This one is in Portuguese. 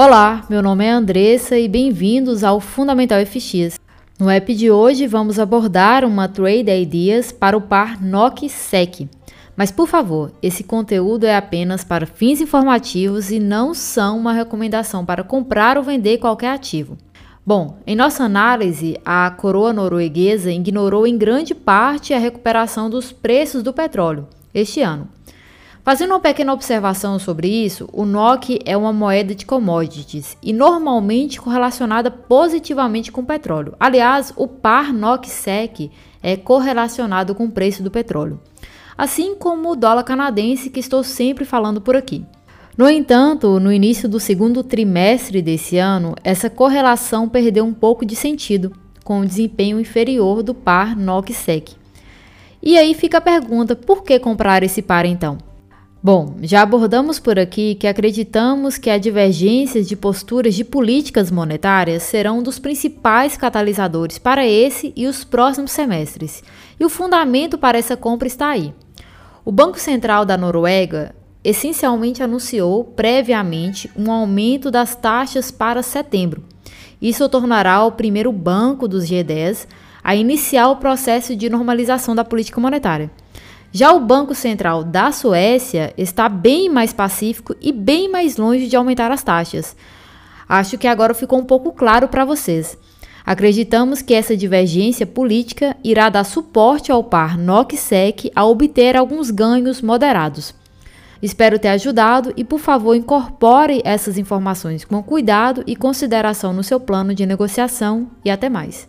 Olá, meu nome é Andressa e bem-vindos ao Fundamental FX. No app de hoje vamos abordar uma trade ideas para o par NOC-SEC. Mas por favor, esse conteúdo é apenas para fins informativos e não são uma recomendação para comprar ou vender qualquer ativo. Bom, em nossa análise, a coroa norueguesa ignorou em grande parte a recuperação dos preços do petróleo este ano. Fazendo uma pequena observação sobre isso, o NOK é uma moeda de commodities e normalmente correlacionada positivamente com o petróleo. Aliás, o par NOK-SEC é correlacionado com o preço do petróleo, assim como o dólar canadense que estou sempre falando por aqui. No entanto, no início do segundo trimestre desse ano, essa correlação perdeu um pouco de sentido, com o desempenho inferior do par NOK-SEC. E aí fica a pergunta: por que comprar esse par então? Bom, já abordamos por aqui que acreditamos que a divergência de posturas de políticas monetárias serão um dos principais catalisadores para esse e os próximos semestres, e o fundamento para essa compra está aí. O Banco Central da Noruega essencialmente anunciou previamente um aumento das taxas para setembro. Isso o tornará o primeiro banco dos G10 a iniciar o processo de normalização da política monetária. Já o Banco Central da Suécia está bem mais pacífico e bem mais longe de aumentar as taxas. Acho que agora ficou um pouco claro para vocês. Acreditamos que essa divergência política irá dar suporte ao par NOC-SEC a obter alguns ganhos moderados. Espero ter ajudado e, por favor, incorpore essas informações com cuidado e consideração no seu plano de negociação e até mais.